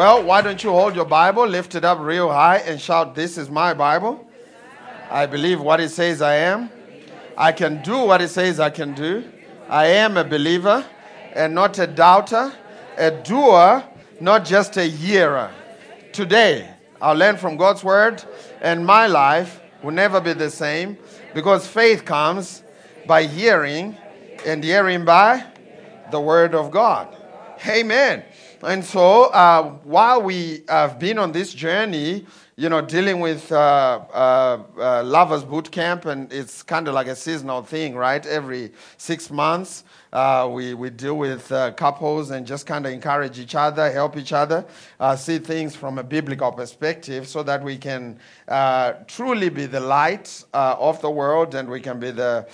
Well, why don't you hold your Bible, lift it up real high, and shout, This is my Bible. I believe what it says I am. I can do what it says I can do. I am a believer and not a doubter, a doer, not just a hearer. Today, I'll learn from God's word, and my life will never be the same because faith comes by hearing, and hearing by the word of God. Amen. And so, uh, while we have been on this journey, you know, dealing with uh, uh, uh, lovers boot camp, and it's kind of like a seasonal thing, right? Every six months, uh, we, we deal with uh, couples and just kind of encourage each other, help each other, see things from a biblical perspective so that we can truly be the light of the world and we can be the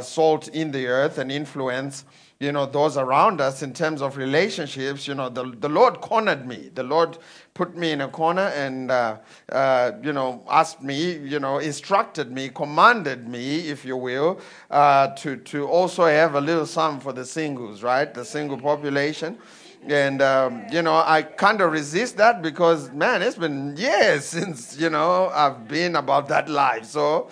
salt in the earth and influence you know those around us in terms of relationships you know the, the lord cornered me. The lord put me in a corner and uh, uh, you know asked me you know instructed me commanded me if you will uh, to, to also have a little sum for the singles right? The single population. And um, you know i kind of resist that because man it's been years since you know i've been about that life. So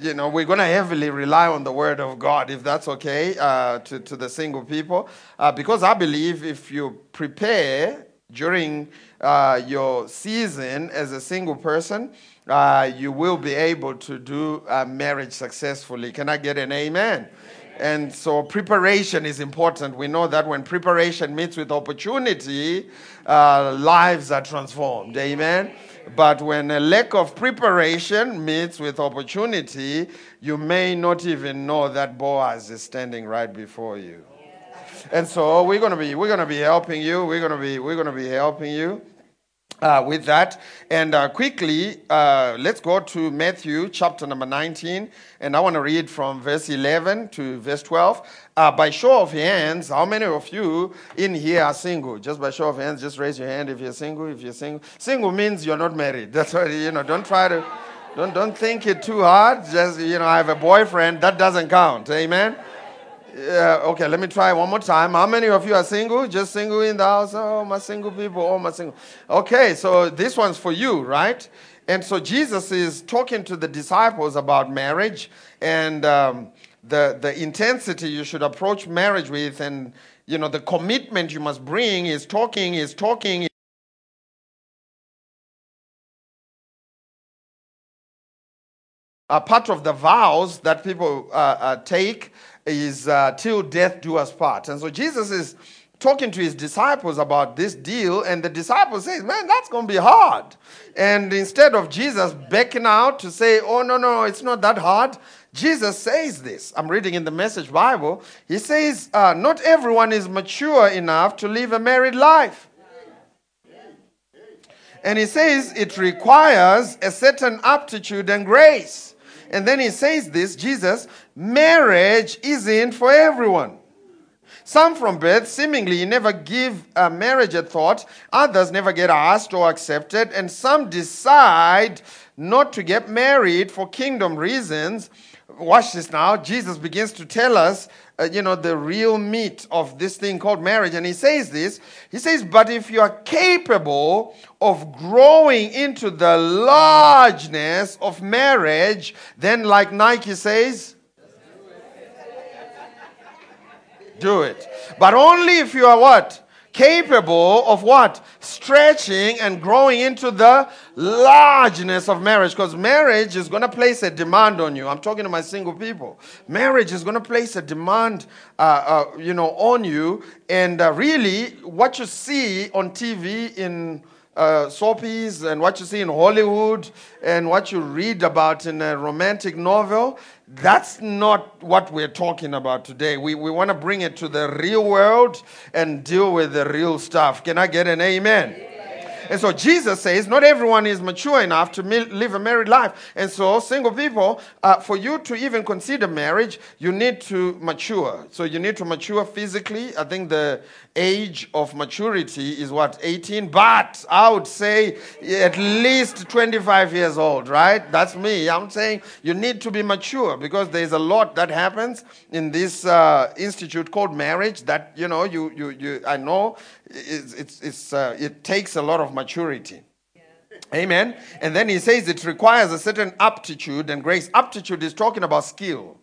you know, we're going to heavily rely on the word of God, if that's okay, uh, to, to the single people. Uh, because I believe if you prepare during uh, your season as a single person, uh, you will be able to do uh, marriage successfully. Can I get an amen? And so preparation is important. We know that when preparation meets with opportunity, uh, lives are transformed. Amen. But when a lack of preparation meets with opportunity, you may not even know that Boaz is standing right before you. And so we're going to be we're to be helping you. We're to be we're going to be helping you. Uh, with that. And uh, quickly, uh, let's go to Matthew chapter number 19. And I want to read from verse 11 to verse 12. Uh, by show of hands, how many of you in here are single? Just by show of hands, just raise your hand if you're single. If you're single, single means you're not married. That's why, you know, don't try to, don't, don't think it too hard. Just, you know, I have a boyfriend. That doesn't count. Amen. Yeah, okay, let me try one more time. How many of you are single? Just single in the house? Oh, my single people. Oh, my single. Okay, so this one's for you, right? And so Jesus is talking to the disciples about marriage and um, the, the intensity you should approach marriage with and, you know, the commitment you must bring is talking, is talking. A part of the vows that people uh, uh, take is uh, till death do us part. And so Jesus is talking to his disciples about this deal, and the disciples says, "Man, that's going to be hard." And instead of Jesus backing out to say, "Oh no, no, it's not that hard," Jesus says this. I'm reading in the Message Bible. He says, uh, "Not everyone is mature enough to live a married life." And he says it requires a certain aptitude and grace. And then he says this Jesus, marriage isn't for everyone. Some from birth seemingly never give a marriage a thought, others never get asked or accepted, and some decide not to get married for kingdom reasons. Watch this now. Jesus begins to tell us, uh, you know, the real meat of this thing called marriage. And he says this He says, But if you are capable of growing into the largeness of marriage, then, like Nike says, do it. But only if you are what? Capable of what? Stretching and growing into the largeness of marriage. Because marriage is going to place a demand on you. I'm talking to my single people. Marriage is going to place a demand, uh, uh, you know, on you. And uh, really, what you see on TV in uh, soapies and what you see in Hollywood and what you read about in a romantic novel, that's not what we're talking about today. We, we want to bring it to the real world and deal with the real stuff. Can I get an amen? amen. And so Jesus says, not everyone is mature enough to live a married life. And so, single people, uh, for you to even consider marriage, you need to mature. So, you need to mature physically. I think the age of maturity is what, 18? But I would say at least 25 years old, right? That's me. I'm saying you need to be mature because there's a lot that happens in this uh, institute called marriage that, you know, you, you, you, I know it's, it's, it's, uh, it takes a lot of maturity. Amen. And then he says it requires a certain aptitude and grace. Aptitude is talking about skill.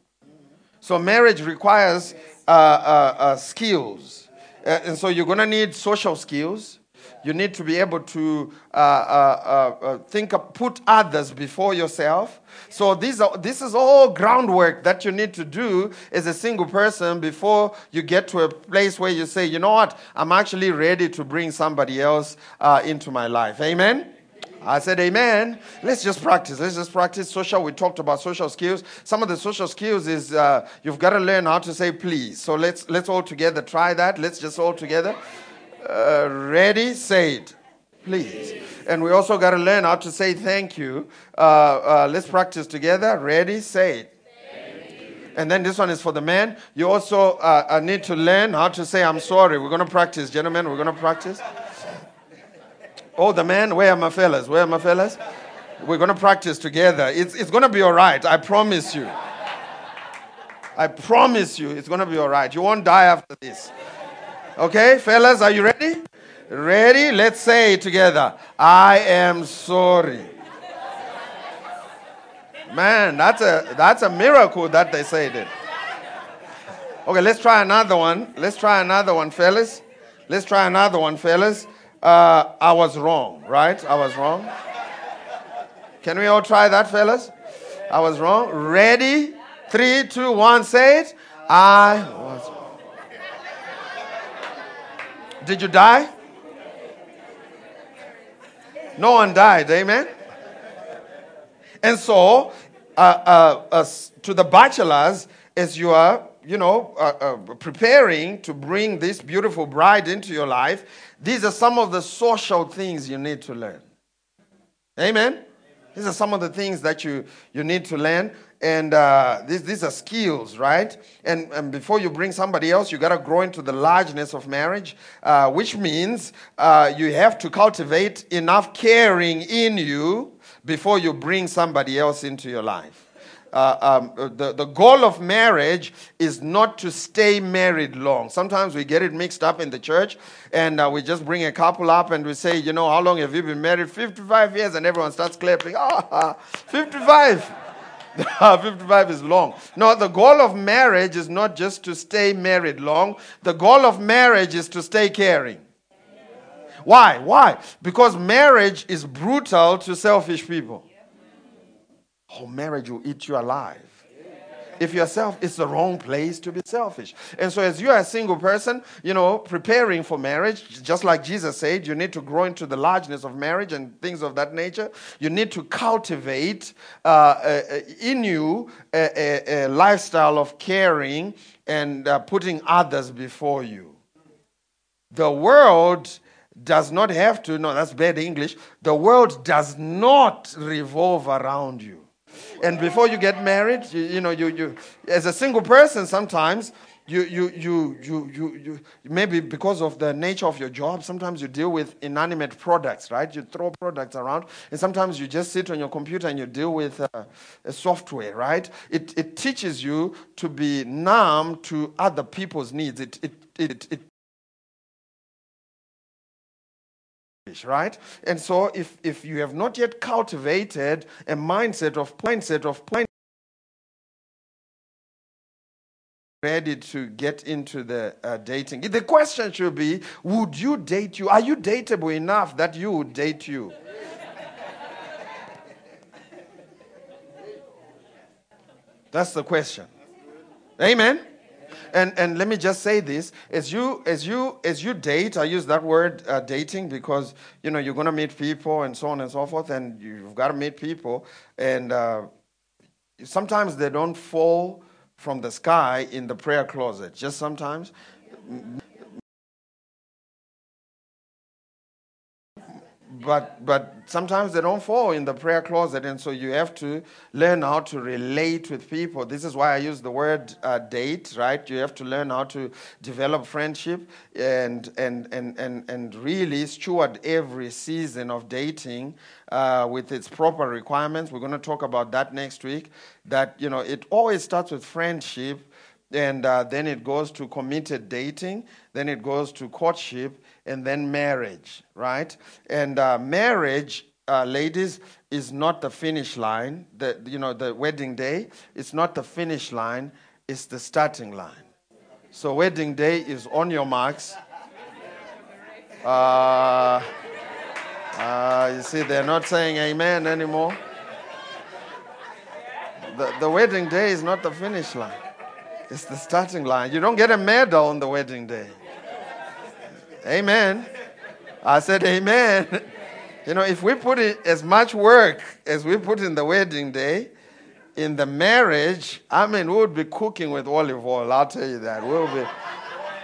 So marriage requires uh, uh, uh, skills. Uh, and so you're going to need social skills. You need to be able to uh, uh, uh, uh, think, of, put others before yourself. So these are, this is all groundwork that you need to do as a single person before you get to a place where you say, you know what, I'm actually ready to bring somebody else uh, into my life. Amen. I said, Amen. Let's just practice. Let's just practice social. We talked about social skills. Some of the social skills is uh, you've got to learn how to say please. So let's let's all together try that. Let's just all together. Uh, ready, say it, please. And we also got to learn how to say thank you. Uh, uh, let's practice together. Ready, say it. And then this one is for the men. You also uh, need to learn how to say I'm sorry. We're going to practice, gentlemen. We're going to practice. Oh, the men, where are my fellas? Where are my fellas? We're going to practice together. It's, it's going to be all right. I promise you. I promise you, it's going to be all right. You won't die after this. Okay, fellas, are you ready? Ready? Let's say together. I am sorry. Man, that's a that's a miracle that they said it. Okay, let's try another one. Let's try another one, fellas. Let's try another one, fellas. Uh, I was wrong, right? I was wrong. Can we all try that, fellas? I was wrong. Ready? Three, two, one, say it. I was. Did you die? No one died, amen? And so, uh, uh, uh, to the bachelors, as you are, you know, uh, uh, preparing to bring this beautiful bride into your life, these are some of the social things you need to learn. Amen? These are some of the things that you, you need to learn. And uh, these, these are skills, right? And, and before you bring somebody else, you got to grow into the largeness of marriage, uh, which means uh, you have to cultivate enough caring in you before you bring somebody else into your life. Uh, um, the, the goal of marriage is not to stay married long. Sometimes we get it mixed up in the church and uh, we just bring a couple up and we say, you know, how long have you been married? 55 years, and everyone starts clapping. Ah, 55. 55 is long. No, the goal of marriage is not just to stay married long, the goal of marriage is to stay caring. Why? Why? Because marriage is brutal to selfish people. Oh, marriage will eat you alive. If you're self, it's the wrong place to be selfish. And so, as you're a single person, you know, preparing for marriage, just like Jesus said, you need to grow into the largeness of marriage and things of that nature. You need to cultivate uh, uh, in you a, a, a, lifestyle of caring and uh, putting others before you. The world does not have to, no, that's bad English. The world does not revolve around you. And before you get married, you, you know, you, you, as a single person, sometimes you, you, you, you, you, you, maybe because of the nature of your job, sometimes you deal with inanimate products, right? You throw products around, and sometimes you just sit on your computer and you deal with uh, a software, right? It, it teaches you to be numb to other people's needs. It, it, it, it right? And so if if you have not yet cultivated a mindset of mindset of plan ready to get into the uh, dating the question should be would you date you? Are you dateable enough that you would date you? That's the question. Amen and and let me just say this: as you as you as you date, I use that word uh, dating because you know you're going to meet people and so on and so forth, and you've got to meet people, and uh, sometimes they don't fall from the sky in the prayer closet. Just sometimes. But but sometimes they don't fall in the prayer closet, and so you have to learn how to relate with people. This is why I use the word uh, date, right? You have to learn how to develop friendship and and and and and really steward every season of dating uh, with its proper requirements. We're going to talk about that next week. That you know, it always starts with friendship and uh, then it goes to committed dating, then it goes to courtship, and then marriage, right? And uh, marriage, uh, ladies, is not the finish line. The, you know, the wedding day, it's not the finish line, it's the starting line. So, wedding day is on your marks. Uh, uh, you see, they're not saying amen anymore. The, the wedding day is not the finish line. It's the starting line. You don't get a medal on the wedding day. Amen. I said, Amen. You know, if we put in as much work as we put in the wedding day, in the marriage, I mean, we would be cooking with olive oil. I'll tell you that. We'll be,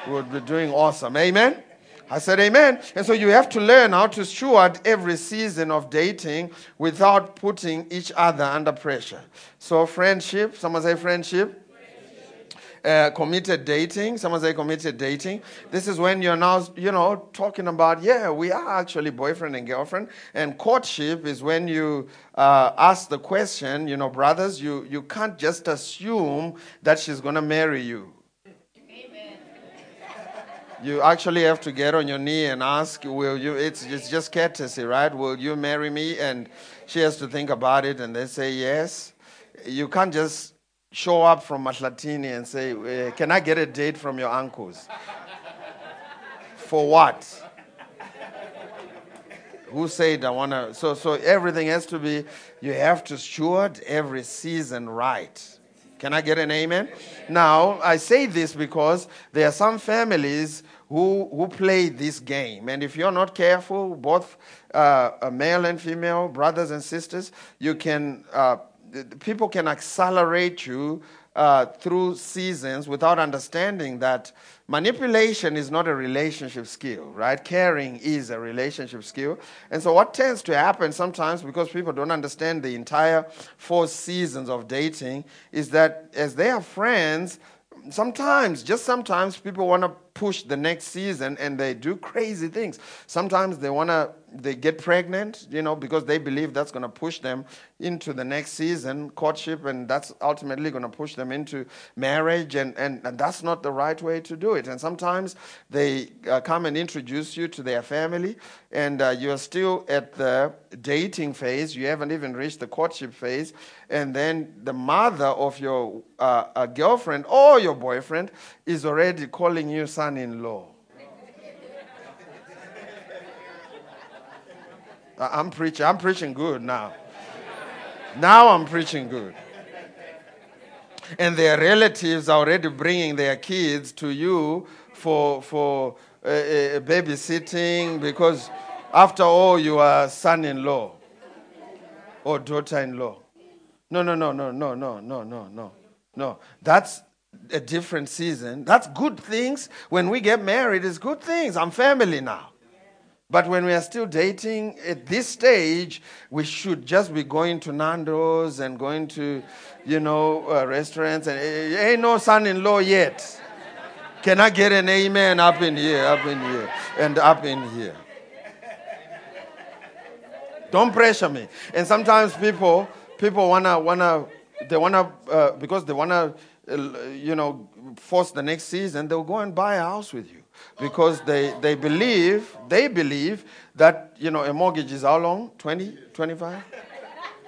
we would be doing awesome. Amen. I said, Amen. And so you have to learn how to steward every season of dating without putting each other under pressure. So, friendship, someone say friendship. Uh, committed dating. Someone say committed dating. This is when you're now, you know, talking about, yeah, we are actually boyfriend and girlfriend. And courtship is when you uh, ask the question, you know, brothers, you, you can't just assume that she's going to marry you. You actually have to get on your knee and ask, will you, it's, it's just courtesy, right? Will you marry me? And she has to think about it and they say yes. You can't just show up from Matlatini and say, eh, Can I get a date from your uncles? For what? Who said I want to? So, so everything has to be, you have to steward every season right. Can I get an amen? Now, I say this because there are some families who, who play this game. And if you're not careful, both uh, male and female, brothers and sisters, you can uh, people can accelerate you uh, through seasons without understanding that manipulation is not a relationship skill, right? Caring is a relationship skill. And so, what tends to happen sometimes because people don't understand the entire four seasons of dating is that as they are friends, sometimes, just sometimes, people want to push the next season and they do crazy things. Sometimes they want to they get pregnant, you know, because they believe that's going to push them into the next season, courtship, and that's ultimately going to push them into marriage, and, and, and, that's not the right way to do it. And sometimes they uh, come and introduce you to their family, and uh, you're still at the dating phase, you haven't even reached the courtship phase, and then the mother of your uh, girlfriend or your boyfriend is already calling you son in law. I'm preaching. I'm preaching good now. Now I'm preaching good. And their relatives are already bringing their kids to you for for uh, uh, babysitting because, after all, you are son-in-law or daughter-in-law. No, no, no, no, no, no, no, no, no, no. That's a different season. That's good things. When we get married, it's good things. I'm family now. But when we are still dating at this stage, we should just be going to Nando's and going to, you know, uh, restaurants. And uh, ain't no son-in-law yet. Can I get an amen up in here, up in here, and up in here? Don't pressure me. And sometimes people, people wanna, wanna, they wanna, uh, because they wanna, Uh, you know, force the next season. They'll go and buy a house with you because they, they believe, they believe that, you know, a mortgage is how long? 20, 25?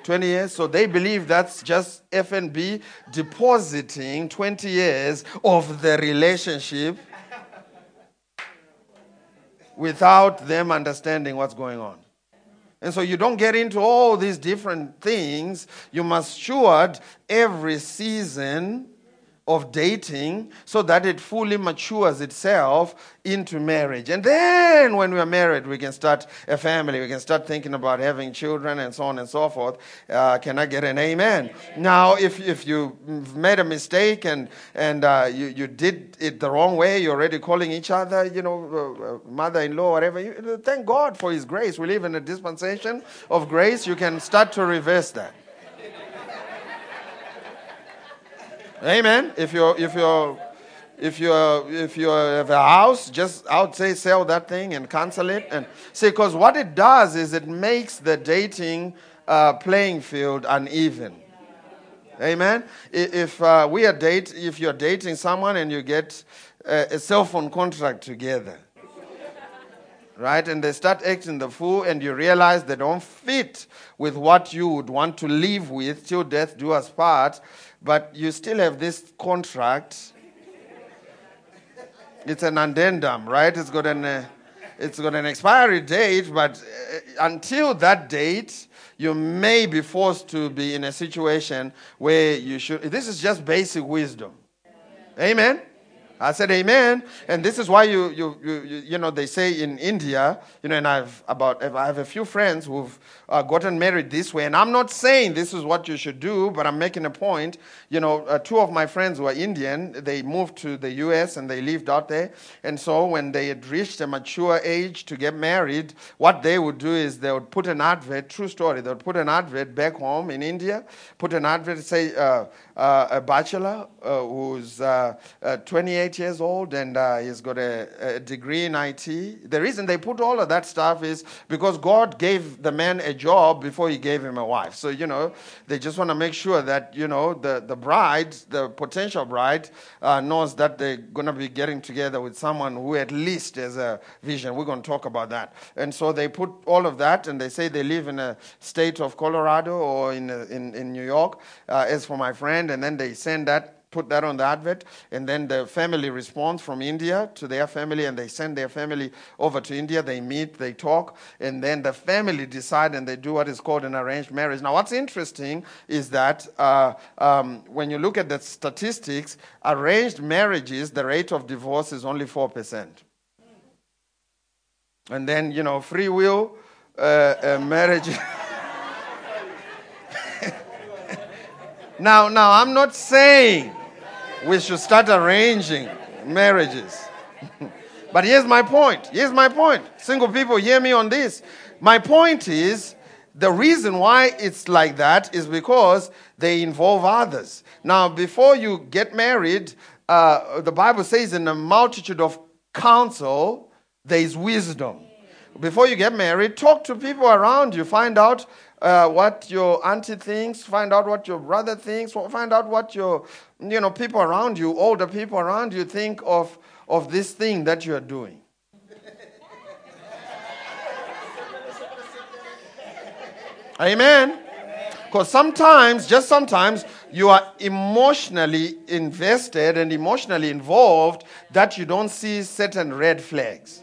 20 years. So they believe that's just FNB depositing 20 years of the relationship without them understanding what's going on. And so you don't get into all these different things. You must steward every season of dating so that it fully matures itself into marriage. And then when we are married, we can start a family. We can start thinking about having children and so on and so forth. Uh, can I get an amen? Now, if, if you made a mistake and, and uh, you, you did it the wrong way, you're already calling each other, you know, uh, mother in law, whatever, you, thank God for His grace. We live in a dispensation of grace. You can start to reverse that. Amen. If you're if you're if you if you have a house, just I would say sell that thing and cancel it and see because what it does is it makes the dating uh, playing field uneven. Amen. If uh, we are date, if you're dating someone and you get a, a cell phone contract together, right, and they start acting the fool, and you realize they don't fit with what you would want to live with till death do us part but you still have this contract. It's an addendum, right? It's got an, uh, it's got an expiry date, but uh, until that date, you may be forced to be in a situation where you should. This is just basic wisdom. Amen. I said amen. And this is why you, you, you, you know, they say in India, you know, and I've about, I have a few friends who've uh, gotten married this way. And I'm not saying this is what you should do, but I'm making a point. You know, uh, two of my friends were Indian. They moved to the US and they lived out there. And so when they had reached a mature age to get married, what they would do is they would put an advert, true story, they would put an advert back home in India, put an advert, say, uh, uh a bachelor uh, who's uh, 28 years old and uh, he's got a, a, degree in IT. The reason they put all of that stuff is because God gave the man a job before he gave him a wife. So, you know, they just want to make sure that, you know, the, the bride, the potential bride, uh, knows that they're going to be getting together with someone who at least has a vision. We're going to talk about that. And so they put all of that and they say they live in a state of Colorado or in, in, in New York, uh, as for my friend, and then they send that put that on the advert, and then the family responds from India to their family, and they send their family over to India. They meet, they talk, and then the family decide and they do what is called an arranged marriage. Now, what's interesting is that uh, um, when you look at the statistics, arranged marriages, the rate of divorce is only 4%. And then, you know, free will uh, uh, marriage. now, now, I'm not saying we should start arranging marriages. but here's my point. Here's my point. Single people, hear me on this. My point is the reason why it's like that is because they involve others. Now, before you get married, uh, the Bible says in a multitude of counsel, there is wisdom. Before you get married, talk to people around you. Find out uh, what your auntie thinks, find out what your brother thinks, find out what your, you know, people around you, older people around you think of, of this thing that you're doing. Amen. Because sometimes, just sometimes, you are emotionally invested and emotionally involved that you don't see certain red flags.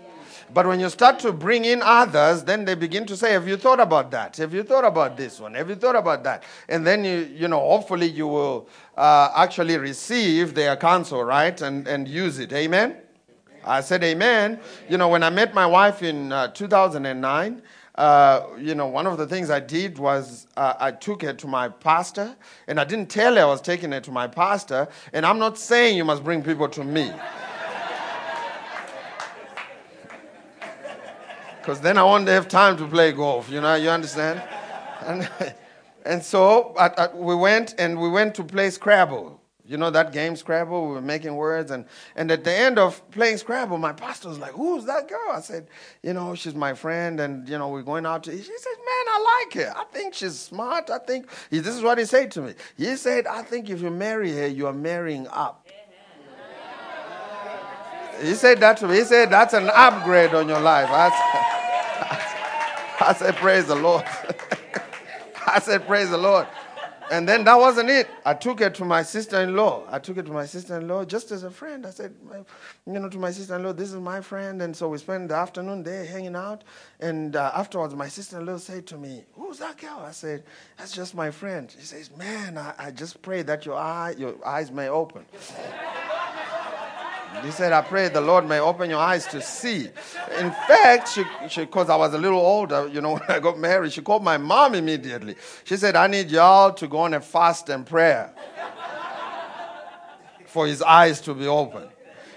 But when you start to bring in others, then they begin to say, Have you thought about that? Have you thought about this one? Have you thought about that? And then you, you know, hopefully you will uh, actually receive their counsel, right? And, and use it. Amen? I said, Amen. You know, when I met my wife in uh, 2009, uh, you know, one of the things I did was uh, I took her to my pastor, and I didn't tell her I was taking her to my pastor. And I'm not saying you must bring people to me. Because then I won't have time to play golf. You know, you understand? And, and so I, I, we went and we went to play Scrabble. You know that game Scrabble? We were making words, and, and at the end of playing Scrabble, my pastor was like, "Who's that girl?" I said, "You know, she's my friend, and you know we're going out to." She said, "Man, I like her. I think she's smart. I think this is what he said to me. He said, I think if you marry her, you are marrying up." He said that to me. He said, That's an upgrade on your life. I, I said, Praise the Lord. I said, Praise the Lord. And then that wasn't it. I took it to my sister-in-law. I took it to my sister-in-law just as a friend. I said, you know, to my sister-in-law, this is my friend. And so we spent the afternoon there hanging out. And uh, afterwards, my sister-in-law said to me, who's that girl? I said, that's just my friend. She says, man, I, I just pray that your, eye, your eyes may open. He said, I pray the Lord may open your eyes to see. In fact, she, because I was a little older, you know, when I got married, she called my mom immediately. She said, I need y'all to go on a fast and prayer for his eyes to be open.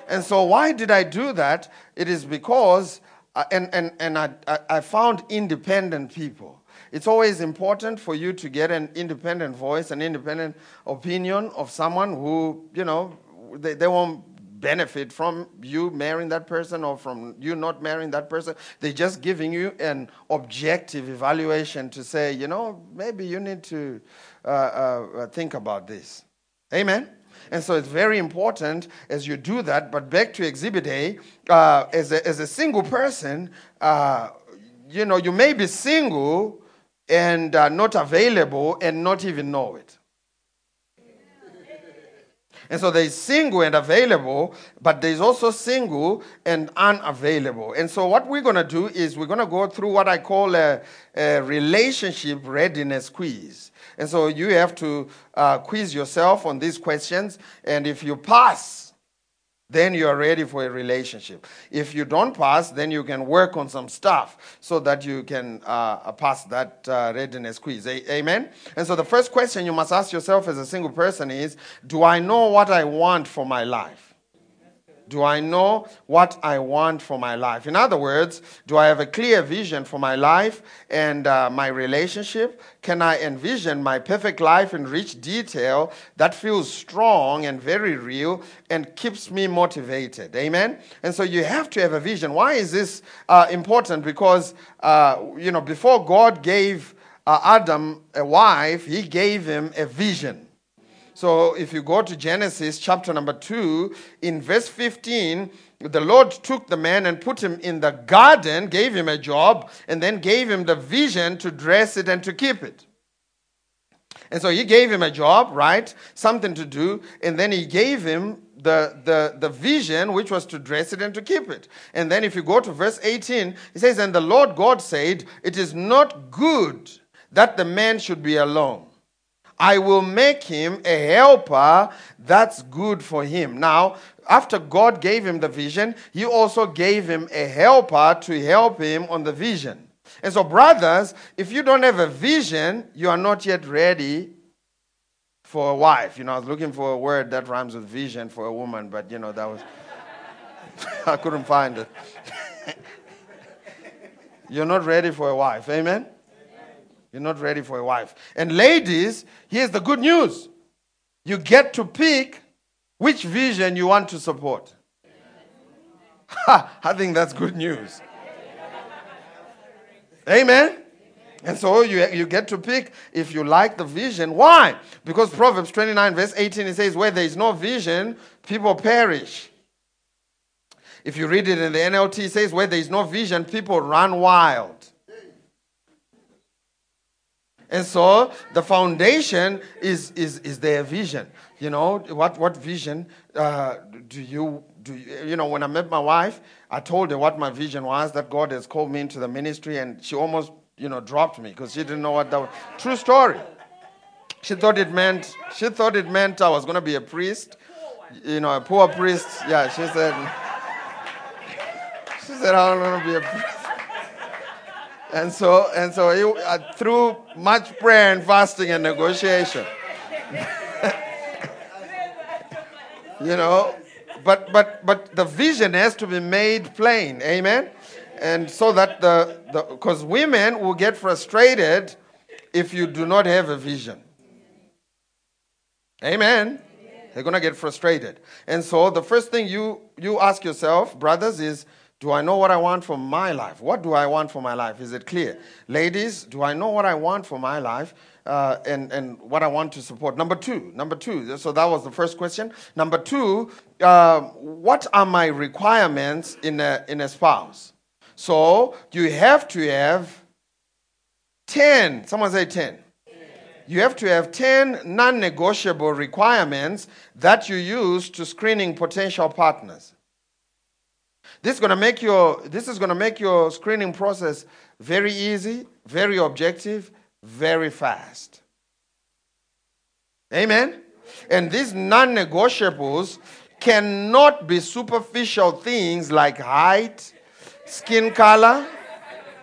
And so, why did I do that? It is because, uh, and, and, and I, I found independent people. It's always important for you to get an independent voice, an independent opinion of someone who, you know, they, they won't benefit from you marrying that person or from you not marrying that person. They're just giving you an objective evaluation to say, you know, maybe you need to uh, uh, think about this. Amen? And so it's very important as you do that. But back to Exhibit A, uh, as, a, as a single person, uh, you know, you may be single and uh, not available and not even know it. And so there's single and available, but there's also single and unavailable. And so what we're going to do is we're going to go through what I call a, a relationship readiness quiz. And so you have to uh, quiz yourself on these questions. And if you pass, then you are ready for a relationship. If you don't pass, then you can work on some stuff so that you can uh, pass that uh, readiness quiz. A- amen? And so the first question you must ask yourself as a single person is Do I know what I want for my life? Do I know what I want for my life? In other words, do I have a clear vision for my life and uh, my relationship? Can I envision my perfect life in rich detail that feels strong and very real and keeps me motivated? Amen? And so you have to have a vision. Why is this uh, important? Because, uh, you know, before God gave uh, Adam a wife, he gave him a vision. So if you go to Genesis chapter number 2, in verse 15, the Lord took the man and put him in the garden, gave him a job, and then gave him the vision to dress it and to keep it. And so he gave him a job, right? Something to do. And then he gave him the, the, the vision, which was to dress it and to keep it. And then if you go to verse 18, he says, And the Lord God said, It is not good that the man should be alone. I will make him a helper that's good for him. Now, after God gave him the vision, he also gave him a helper to help him on the vision. And so, brothers, if you don't have a vision, you are not yet ready for a wife. You know, I was looking for a word that rhymes with vision for a woman, but you know, that was, I couldn't find it. You're not ready for a wife. Amen? You're not ready for a wife. And ladies, here's the good news you get to pick which vision you want to support. I think that's good news. Amen. And so you, you get to pick if you like the vision. Why? Because Proverbs 29, verse 18, it says, Where there is no vision, people perish. If you read it in the NLT, it says, Where there is no vision, people run wild. And so the foundation is, is, is their vision. You know, what, what vision uh, do you, do you, you know, when I met my wife, I told her what my vision was, that God has called me into the ministry, and she almost, you know, dropped me because she didn't know what that was. True story. She thought it meant, she thought it meant I was going to be a priest, you know, a poor priest. Yeah, she said, she said, I don't want to be a priest. And so, and so he, uh, through much prayer and fasting and negotiation, you know, but, but, but the vision has to be made plain. Amen. And so that the, because women will get frustrated if you do not have a vision. Amen. They're going to get frustrated. And so the first thing you, you ask yourself, brothers, is do I know what I want for my life? What do I want for my life? Is it clear? Ladies, do I know what I want for my life uh, and, and what I want to support? Number two, number two. So that was the first question. Number two, uh, what are my requirements in a, in a spouse? So you have to have 10. Someone say 10. You have to have 10 non negotiable requirements that you use to screening potential partners. This is going to make your this is going to make your screening process very easy, very objective, very fast. Amen. And these non-negotiables cannot be superficial things like height, skin color.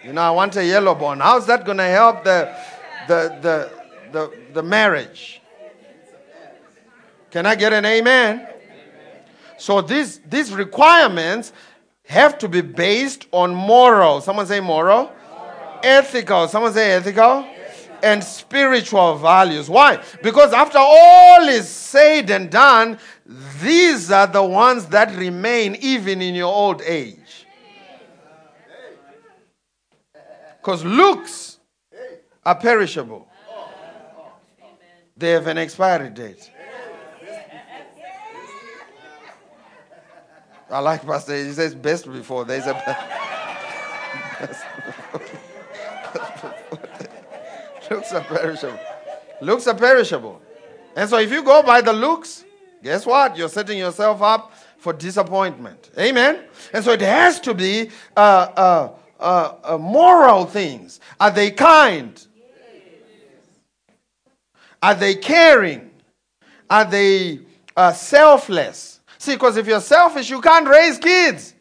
You know, I want a yellow bone. How's that going to help the, the, the, the, the marriage? Can I get an amen? So these, these requirements have to be based on moral. Someone say moral. moral. Ethical. Someone say ethical. And spiritual values. Why? Because after all is said and done, these are the ones that remain even in your old age. Because looks are perishable, they have an expiry date. I like Pastor. He says best before. There's a best. looks are perishable. Looks are perishable. And so if you go by the looks, guess what? You're setting yourself up for disappointment. Amen? And so it has to be uh, uh, uh, uh moral things. Are they kind? Are they caring? Are they uh, selfless? See, because if you're selfish, you can't raise kids.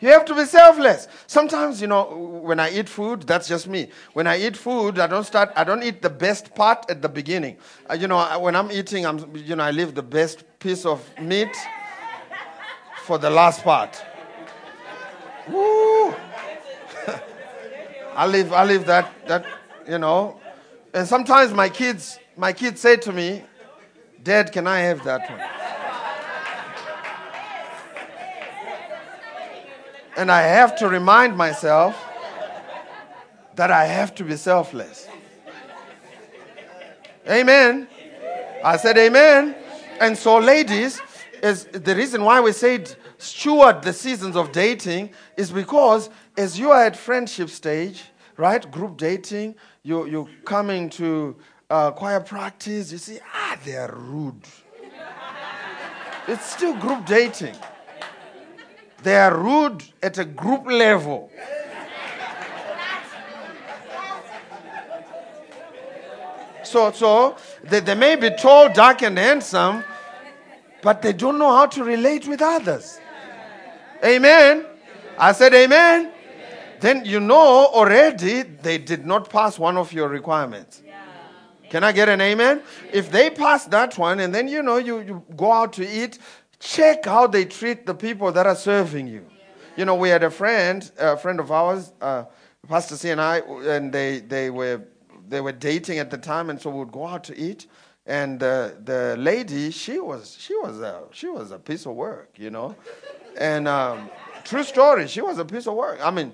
You have to be selfless. Sometimes, you know, when I eat food, that's just me. When I eat food, I don't start, I don't eat the best part at the beginning. Uh, you know, when I'm eating, I'm, you know, I leave the best piece of meat for the last part. Woo! I leave, I leave that, that, you know. And sometimes my kids, my kids say to me, Dad, can I have that one? And I have to remind myself that I have to be selfless. Amen. I said amen. And so, ladies, is the reason why we said steward the seasons of dating is because as you are at friendship stage, right, group dating, you, you're coming to uh, choir practice, you see, ah, they're rude. it's still group dating. They are rude at a group level. So, so they, they may be tall, dark, and handsome, but they don't know how to relate with others. Amen. I said, Amen. amen. Then you know already they did not pass one of your requirements. Can I get an amen? If they pass that one, and then you know you, you go out to eat, check how they treat the people that are serving you. You know, we had a friend, a friend of ours, uh, Pastor C and I, and they, they, were, they were dating at the time, and so we would go out to eat. And uh, the lady, she was, she, was a, she was a piece of work, you know. And um, true story, she was a piece of work. I mean,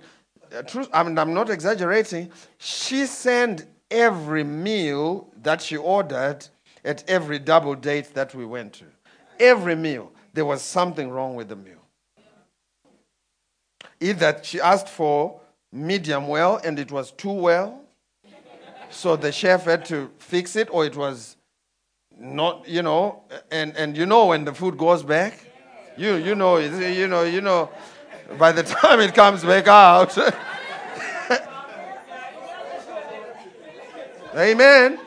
uh, true, I mean, I'm not exaggerating. She sent every meal that she ordered at every double date that we went to. Every meal there was something wrong with the meal. Either she asked for medium well and it was too well, so the chef had to fix it, or it was not, you know, and, and you know when the food goes back, you, you know, you know, you know, by the time it comes back out. Amen.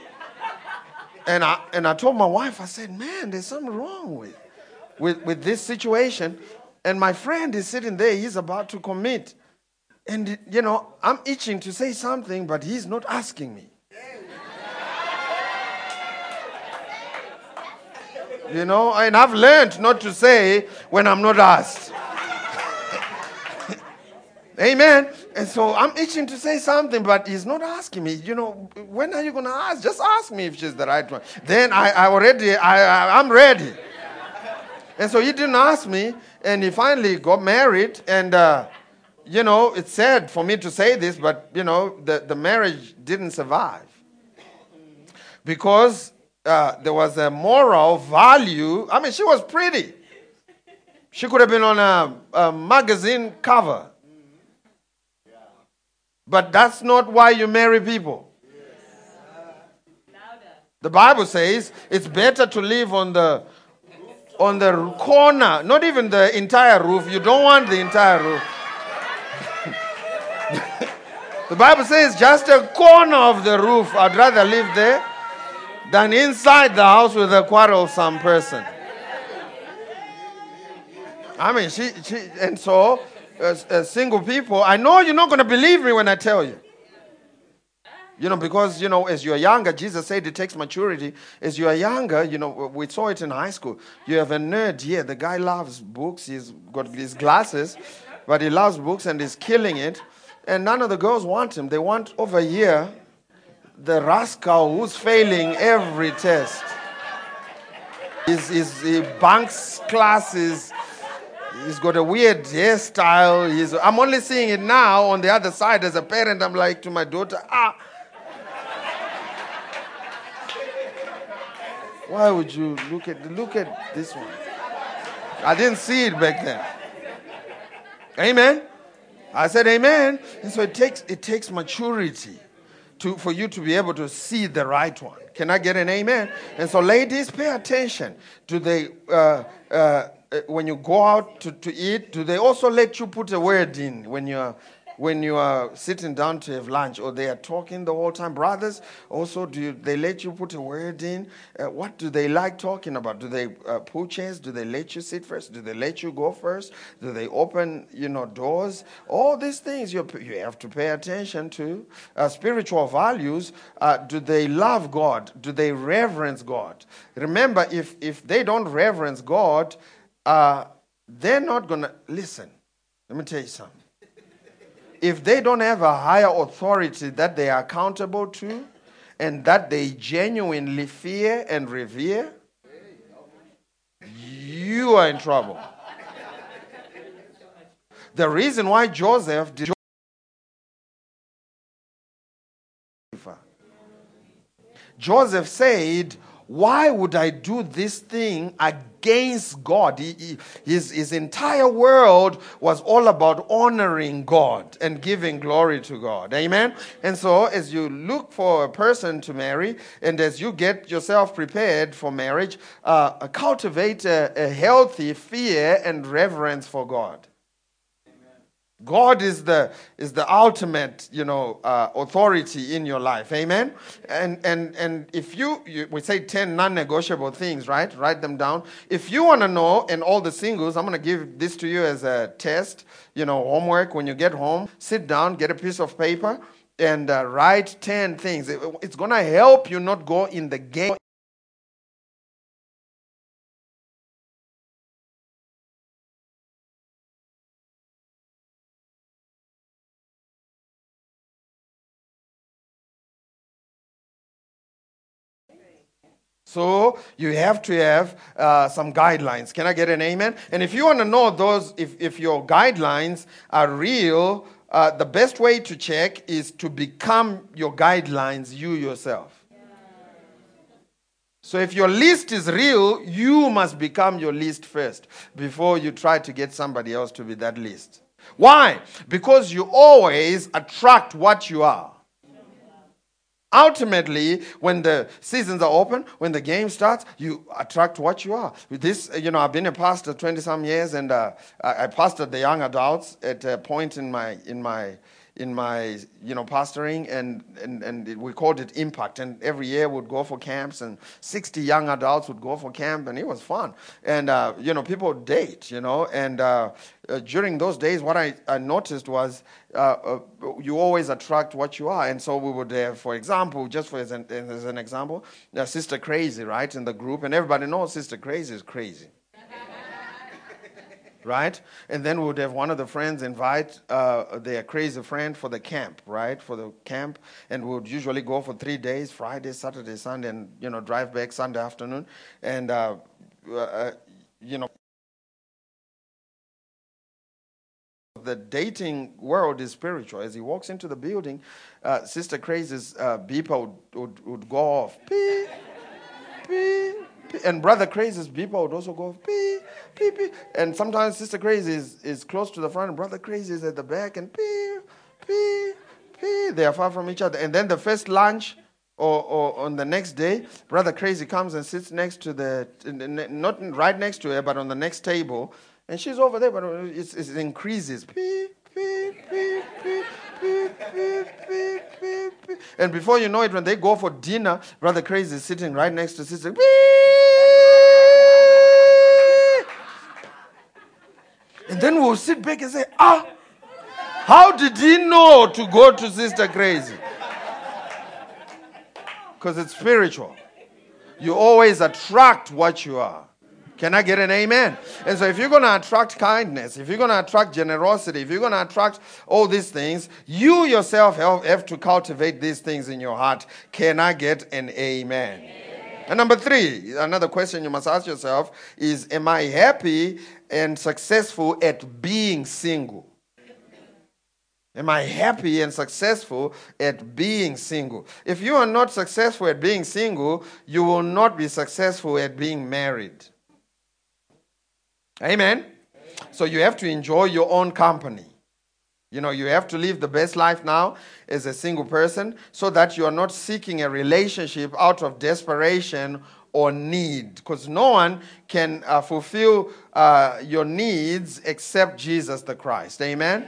And I, and I told my wife, I said, man, there's something wrong with with, with this situation. And my friend is sitting there, he's about to commit. And, you know, I'm itching to say something, but he's not asking me. You know, and I've learned not to say when I'm not asked. Amen. And so I'm itching to say something, but he's not asking me. You know, when are you going to ask? Just ask me if she's the right one. Then I, I already, I, I, I'm ready. And so he didn't ask me, and he finally got married. And, uh, you know, it's sad for me to say this, but, you know, the, the marriage didn't survive. Because uh, there was a moral value. I mean, she was pretty. She could have been on a, a magazine cover. But that's not why you marry people. The Bible says it's better to live on the on the corner, not even the entire roof. You don't want the entire roof. the Bible says just a corner of the roof. I'd rather live there than inside the house with a quarrelsome person. I mean, she, she and so as, single people, I know you're not going to believe me when I tell you. You know, because, you know, as you're younger, Jesus said it takes maturity. As you are younger, you know, we saw it in high school. You have a nerd here. The guy loves books. He's got his glasses, but he loves books and he's killing it. And none of the girls want him. They want over here the rascal who's failing every test. He's, he's, he bunks classes. He's got a weird hairstyle. He's, I'm only seeing it now on the other side as a parent. I'm like to my daughter, ah, Why would you look at look at this one? I didn't see it back then. Amen. I said amen. And so it takes it takes maturity to for you to be able to see the right one. Can I get an amen? And so ladies, pay attention. Do they uh, uh, when you go out to, to eat, do they also let you put a word in when you're when you are sitting down to have lunch or they are talking the whole time. Brothers, also, do you, they let you put a word in? Uh, what do they like talking about? Do they uh, pull chairs? Do they let you sit first? Do they let you go first? Do they open, you know, doors? All these things you, you have to pay attention to. Uh, spiritual values, uh, do they love God? Do they reverence God? Remember, if, if they don't reverence God, uh, they're not to listen. Let me tell you something if they don't have a higher authority that they are accountable to and that they genuinely fear and revere, you are in trouble. The reason why Joseph did Joseph said, why would I do this thing against God? He, he, his, his entire world was all about honoring God and giving glory to God. Amen? And so, as you look for a person to marry and as you get yourself prepared for marriage, uh, cultivate a, a healthy fear and reverence for God. God is the, is the ultimate, you know, uh, authority in your life. Amen? And, and, and if you, you we say 10 non-negotiable things, right? Write them down. If you want to know, and all the singles, I'm going to give this to you as a test, you know, homework. When you get home, sit down, get a piece of paper, and uh, write 10 things. It, it's going to help you not go in the game So you have to have uh, some guidelines. Can I get an amen? And if you want to know those, if, if your guidelines are real, uh, the best way to check is to become your guidelines you yourself. So if your list is real, you must become your list first before you try to get somebody else to be that list. Why? Because you always attract what you are. Ultimately, when the seasons are open, when the game starts, you attract what you are. This, you know, I've been a pastor 20 some years, and uh, I, I pastored the young adults at a point in my in my in my you know pastoring and, and and we called it impact. And every year we'd go for camps and 60 young adults would go for camp and it was fun. And uh, you know people date you know and uh, uh, during those days what I, I noticed was uh, uh, you always attract what you are. And so we would have for example just for as an, as an example sister crazy right in the group. And everybody knows sister crazy is crazy right? And then we would have one of the friends invite uh, their crazy friend for the camp, right? For the camp, and we would usually go for three days: Friday, Saturday, Sunday, and you know drive back Sunday afternoon. And uh, uh, you know, the dating world is spiritual. As he walks into the building, uh, Sister Crazy's uh, beeper would, would, would go off. Beep, beep and Brother Crazy's people would also go pee, pee, pee. And sometimes Sister Crazy is, is close to the front, and Brother Crazy is at the back, and pee, pee, pee. They are far from each other. And then the first lunch or, or on the next day, Brother Crazy comes and sits next to the, not right next to her, but on the next table, and she's over there, but it's, it increases. Beep, And before you know it, when they go for dinner, Brother Crazy is sitting right next to Sister. And then we'll sit back and say, ah, how did he know to go to Sister Crazy? Because it's spiritual. You always attract what you are. Can I get an amen? And so, if you're going to attract kindness, if you're going to attract generosity, if you're going to attract all these things, you yourself have to cultivate these things in your heart. Can I get an amen? And number three, another question you must ask yourself is Am I happy and successful at being single? Am I happy and successful at being single? If you are not successful at being single, you will not be successful at being married. Amen? So you have to enjoy your own company. You know, you have to live the best life now as a single person so that you are not seeking a relationship out of desperation or need. Because no one can uh, fulfill uh, your needs except Jesus the Christ. Amen?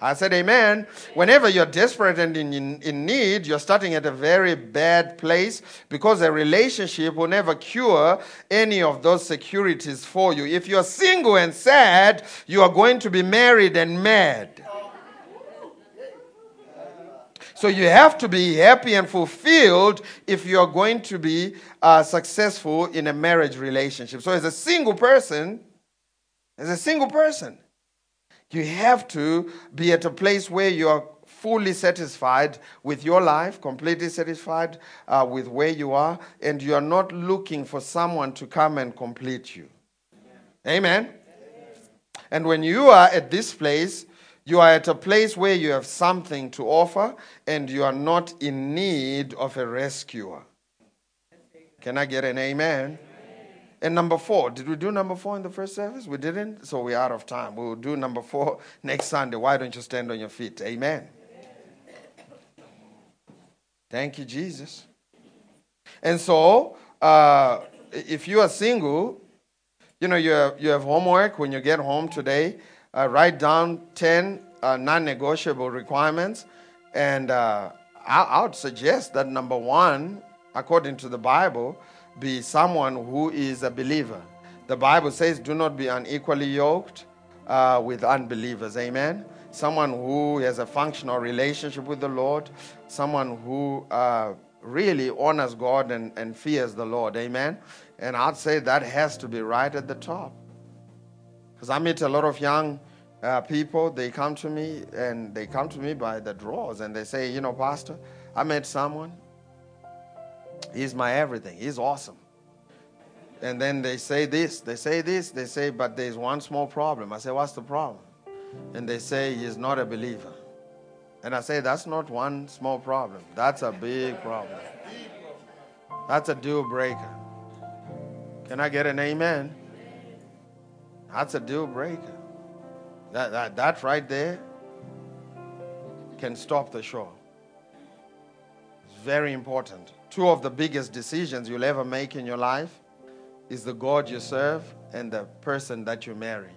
I said, Amen. Whenever you're desperate and in, in, need, you're starting at a very bad place because a relationship will never cure any of those securities for you. If you're single and sad, you are going to be married and mad. So you have to be happy and fulfilled if you're going to be uh, successful in a marriage relationship. So as a single person, as a single person, you have to be at a place where you are fully satisfied with your life, completely satisfied uh, with where you are, and you are not looking for someone to come and complete you. Amen. And when you are at this place, you are at a place where you have something to offer and you are not in need of a rescuer. Can I get an amen? And number four, did we do number four in the first service? We didn't, so we're out of time. We'll do number four next Sunday. Why don't you stand on your feet? Amen. Thank you, Jesus. And so, uh, if you are single, you know, you have, you have homework when you get home today. Uh, write down 10 uh, non negotiable requirements. And uh, I, I would suggest that number one, according to the Bible, be someone who is a believer. The Bible says, do not be unequally yoked uh, with unbelievers. Amen. Someone who has a functional relationship with the Lord, someone who uh, really honors God and, and fears the Lord. Amen. And I'd say that has to be right at the top. Because I meet a lot of young uh, people, they come to me and they come to me by the drawers and they say, you know, Pastor, I met someone He's my everything. He's awesome. And then they say this, they say this, they say, but there's one small problem. I say, what's the problem? And they say, he's not a believer. And I say, that's not one small problem. That's a big problem. That's a deal breaker. Can I get an amen? That's a deal breaker. That, that, that right there can stop the show. It's very important two of the biggest decisions you'll ever make in your life is the God you serve and the person that you marry.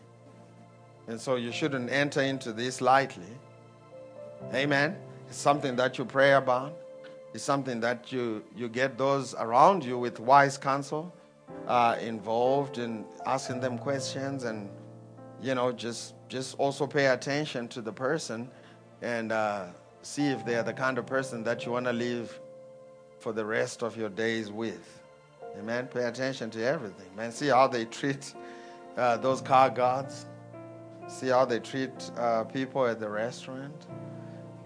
And so you shouldn't enter into this lightly. Amen. It's something that you pray about. It's something that you, you get those around you with wise counsel uh, involved in asking them questions and, you know, just, just also pay attention to the person and uh, see if they're the kind of person that you want to live for the rest of your days with. Amen. Pay attention to everything, man. See how they treat uh, those car guards. See how they treat uh, people at the restaurant.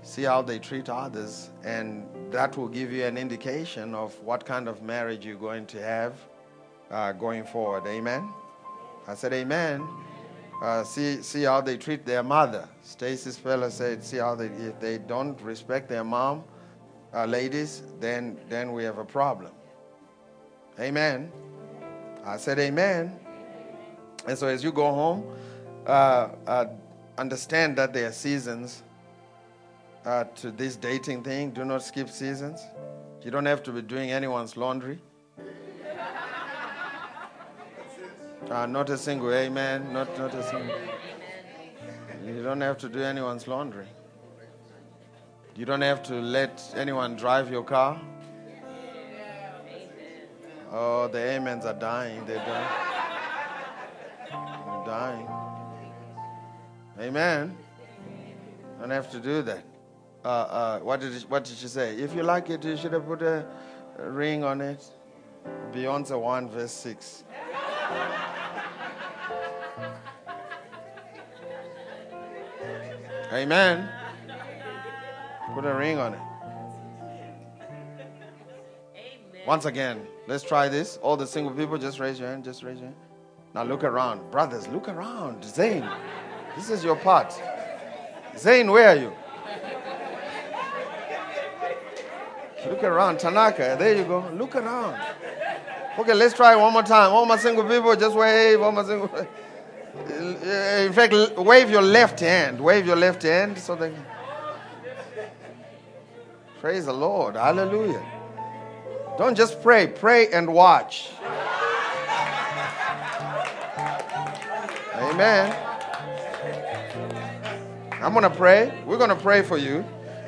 See how they treat others. And that will give you an indication of what kind of marriage you're going to have uh, going forward. Amen. I said, Amen. Uh, see, see how they treat their mother. Stacy Speller said, see how they, if they don't respect their mom, uh, ladies, then, then we have a problem. Amen. I said amen. And so as you go home, uh, uh, understand that there are seasons uh, to this dating thing. Do not skip seasons. You don't have to be doing anyone's laundry. Uh, not a single amen. Not, not a single. You don't have to do anyone's laundry. You don't have to let anyone drive your car. Oh, the amens are dying. They're dying. They're dying. Amen. Don't have to do that. Uh, uh, what did it, what did she say? If you like it, you should have put a, a ring on it. Beyonce one verse six. Amen. Put a ring on it. Once again, let's try this. All the single people, just raise your hand. Just raise your hand. Now look around. Brothers, look around. Zane, this is your part. Zane, where are you? Look around. Tanaka, there you go. Look around. Okay, let's try one more time. All my single people, just wave. All my single. In fact, wave your left hand. Wave your left hand so they. Praise the Lord. Hallelujah. Don't just pray, pray and watch. Amen. I'm going to pray. We're going to pray for you.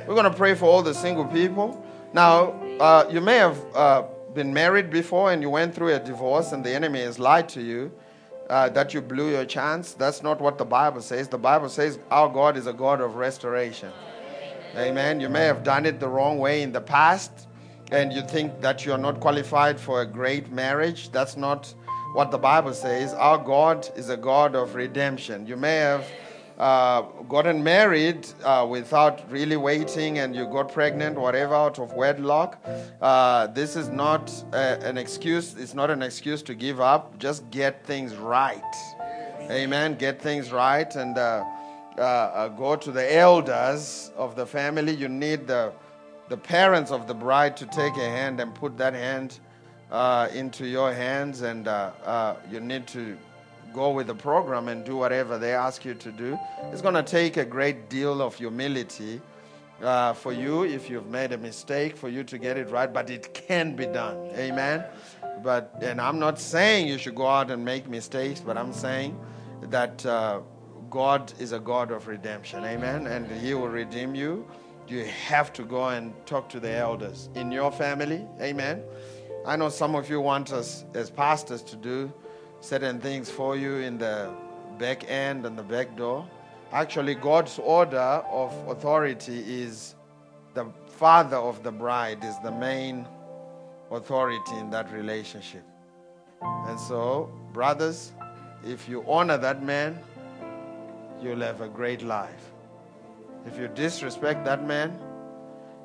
We're going to pray for all the single people. Now, uh, you may have uh, been married before and you went through a divorce and the enemy has lied to you uh, that you blew your chance. That's not what the Bible says. The Bible says our God is a God of restoration. Amen. You may have done it the wrong way in the past and you think that you're not qualified for a great marriage. That's not what the Bible says. Our God is a God of redemption. You may have uh, gotten married uh, without really waiting and you got pregnant, whatever, out of wedlock. Uh, this is not a, an excuse. It's not an excuse to give up. Just get things right. Amen. Get things right and uh, uh, uh, go to the elders of the family. You need the, the parents of the bride to take a hand and put that hand into your hands, and you need to go with the program and do whatever they ask you to do. It's going to take a great deal of humility uh, for you if you've made a mistake for you to get it right, but it can be done. Amen. But and I'm not saying you should go out and make mistakes, but I'm saying that uh, God is a God of redemption. Amen. And He will redeem you. You have to go and talk to the elders in your family. Amen. I know some of you want us as pastors to do certain things for you in the back end and the back door. Actually, God's order of authority is the father of the bride, is the main authority in that relationship. And so, brothers, if you honor that man, you'll have a great life. If you disrespect that man,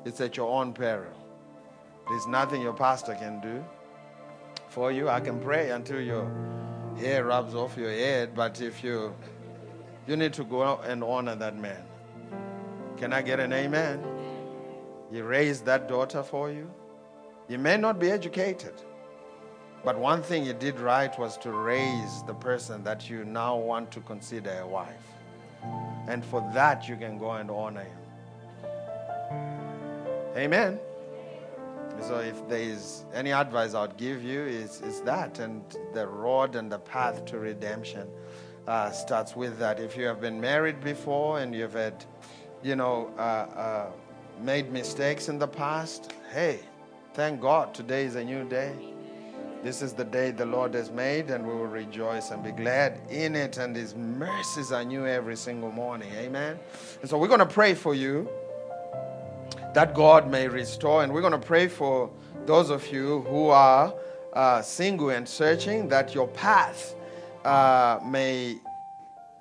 it's at your own peril. There's nothing your pastor can do for you. I can pray until you're hair rubs off your head, but if you you need to go out and honor that man. Can I get an amen? He raised that daughter for you. You may not be educated, but one thing you did right was to raise the person that you now want to consider a wife. And for that, you can go and honor him. Amen. So if there is any advice I'd give you, is is that, and the road and the path to redemption uh, starts with that. If you have been married before and you've had, you know, uh, uh, made mistakes in the past, hey, thank God today is a new day. This is the day the Lord has made, and we will rejoice and be glad in it. And His mercies are new every single morning. Amen. And so we're going to pray for you that God may restore. And we're going to pray for those of you who are uh, single and searching that your path uh, may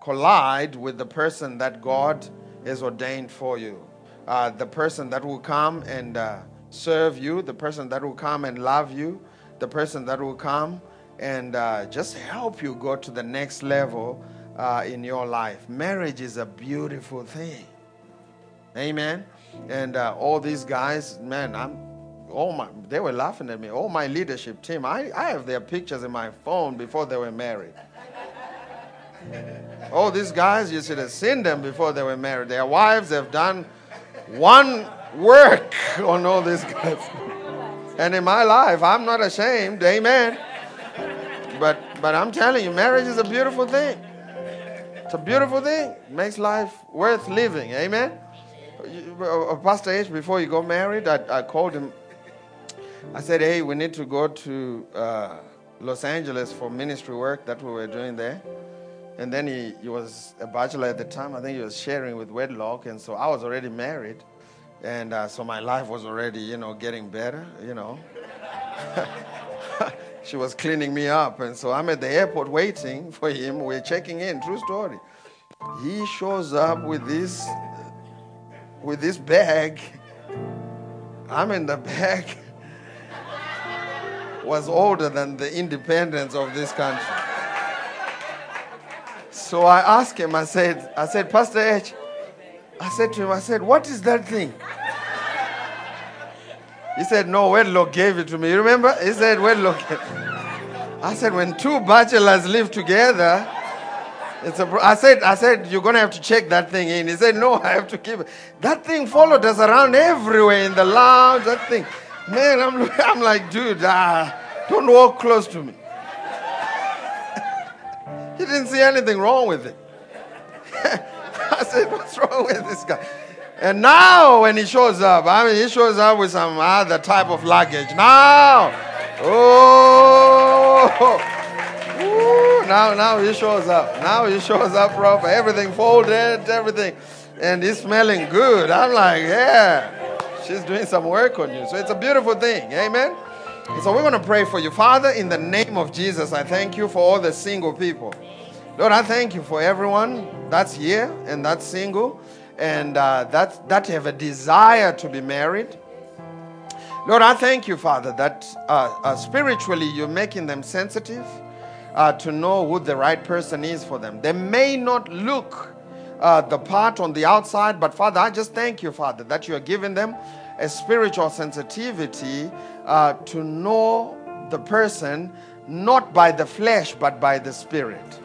collide with the person that God has ordained for you. Uh, the person that will come and uh, serve you, the person that will come and love you, the person that will come and uh, just help you go to the next level uh, in your life. Marriage is a beautiful thing. Amen. And uh, all these guys, man, I'm all my they were laughing at me. All my leadership team, I, I have their pictures in my phone before they were married. all these guys, you should have seen them before they were married. Their wives have done one work on all these guys. And in my life, I'm not ashamed. Amen. But but I'm telling you, marriage is a beautiful thing. It's a beautiful thing. Makes life worth living. Amen. Uh, Pastor H, before you got married, I, I called him. I said, hey, we need to go to uh, Los Angeles for ministry work that we were doing there. And then he, he was a bachelor at the time. I think he was sharing with wedlock. And so I was already married. And uh, so my life was already, you know, getting better, you know. she was cleaning me up. And so I'm at the airport waiting for him. We're checking in. True story. He shows up with this, with this bag. I'm in the bag. Was older than the independence of this country. So I asked him, I said, I said, Pastor H, I said to him, I said, what is that thing? He said, no, Wedlock gave it to me. You remember? He said, Wedlock. I said, when two bachelors live together, it's a I said, I said, you're going to have to check that thing in. He said, no, I have to keep it. That thing followed us around everywhere in the lounge, that thing. Man, I'm, I'm like, dude, ah, don't walk close to me. he didn't see anything wrong with it. Said, what's wrong with this guy? And now when he shows up, I mean, he shows up with some other type of luggage. Now, oh, Woo, now, now he shows up. Now he shows up proper. Everything folded, everything. And he's smelling good. I'm like, yeah, she's doing some work on you. So it's a beautiful thing. Amen. So we're going to pray for you. Father, in the name of Jesus, I thank you for all the single people. Lord, I thank you for everyone that's here and that's single and uh, that, that have a desire to be married. Lord, I thank you, Father, that uh, uh, spiritually you're making them sensitive uh, to know who the right person is for them. They may not look uh, the part on the outside, but Father, I just thank you, Father, that you are giving them a spiritual sensitivity uh, to know the person not by the flesh, but by the spirit.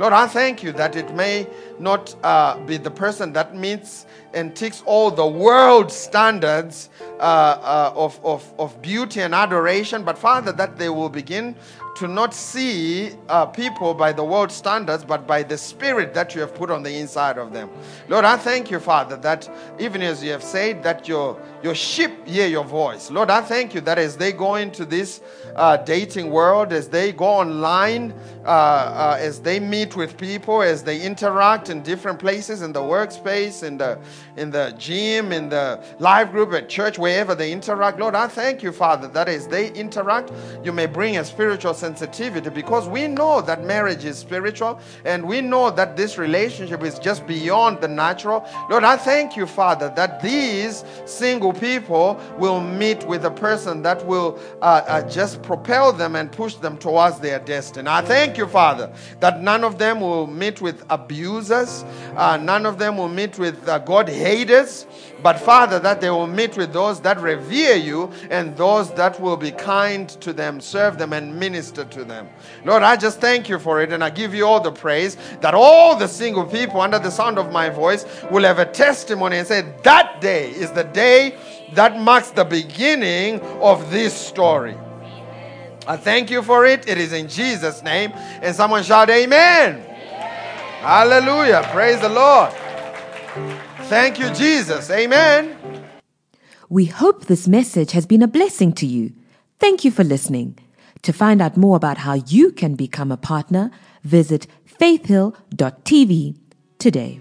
Lord, I thank you that it may not uh, be the person that meets and ticks all the world standards uh, uh, of, of, of beauty and adoration, but Father, that they will begin to not see uh, people by the world standards, but by the spirit that you have put on the inside of them. Lord, I thank you, Father, that even as you have said that your, your sheep hear your voice. Lord, I thank you that as they go into this uh, dating world, as they go online, uh, uh, as they meet with people, as they interact in different places in the workspace, in the in the gym, in the life group at church, wherever they interact. Lord, I thank you, Father, that as they interact, you may bring a spiritual sensitivity because we know that marriage is spiritual and we know that this relationship is just beyond the natural. Lord, I thank you, Father, that these single people will meet with a person that will uh, uh, just propel them and push them towards their destiny. I thank you, Father, that none of them will meet with abusers, uh, none of them will meet with uh, God haters, but Father, that they will meet with those that revere you and those that will be kind to them, serve them, and minister to them. Lord, I just thank you for it and I give you all the praise that all the single people under the sound of my voice will have a testimony and say, That day is the day that marks the beginning of this story. I thank you for it. It is in Jesus' name. And someone shout, Amen. Hallelujah. Praise the Lord. Thank you, Jesus. Amen. We hope this message has been a blessing to you. Thank you for listening. To find out more about how you can become a partner, visit faithhill.tv today.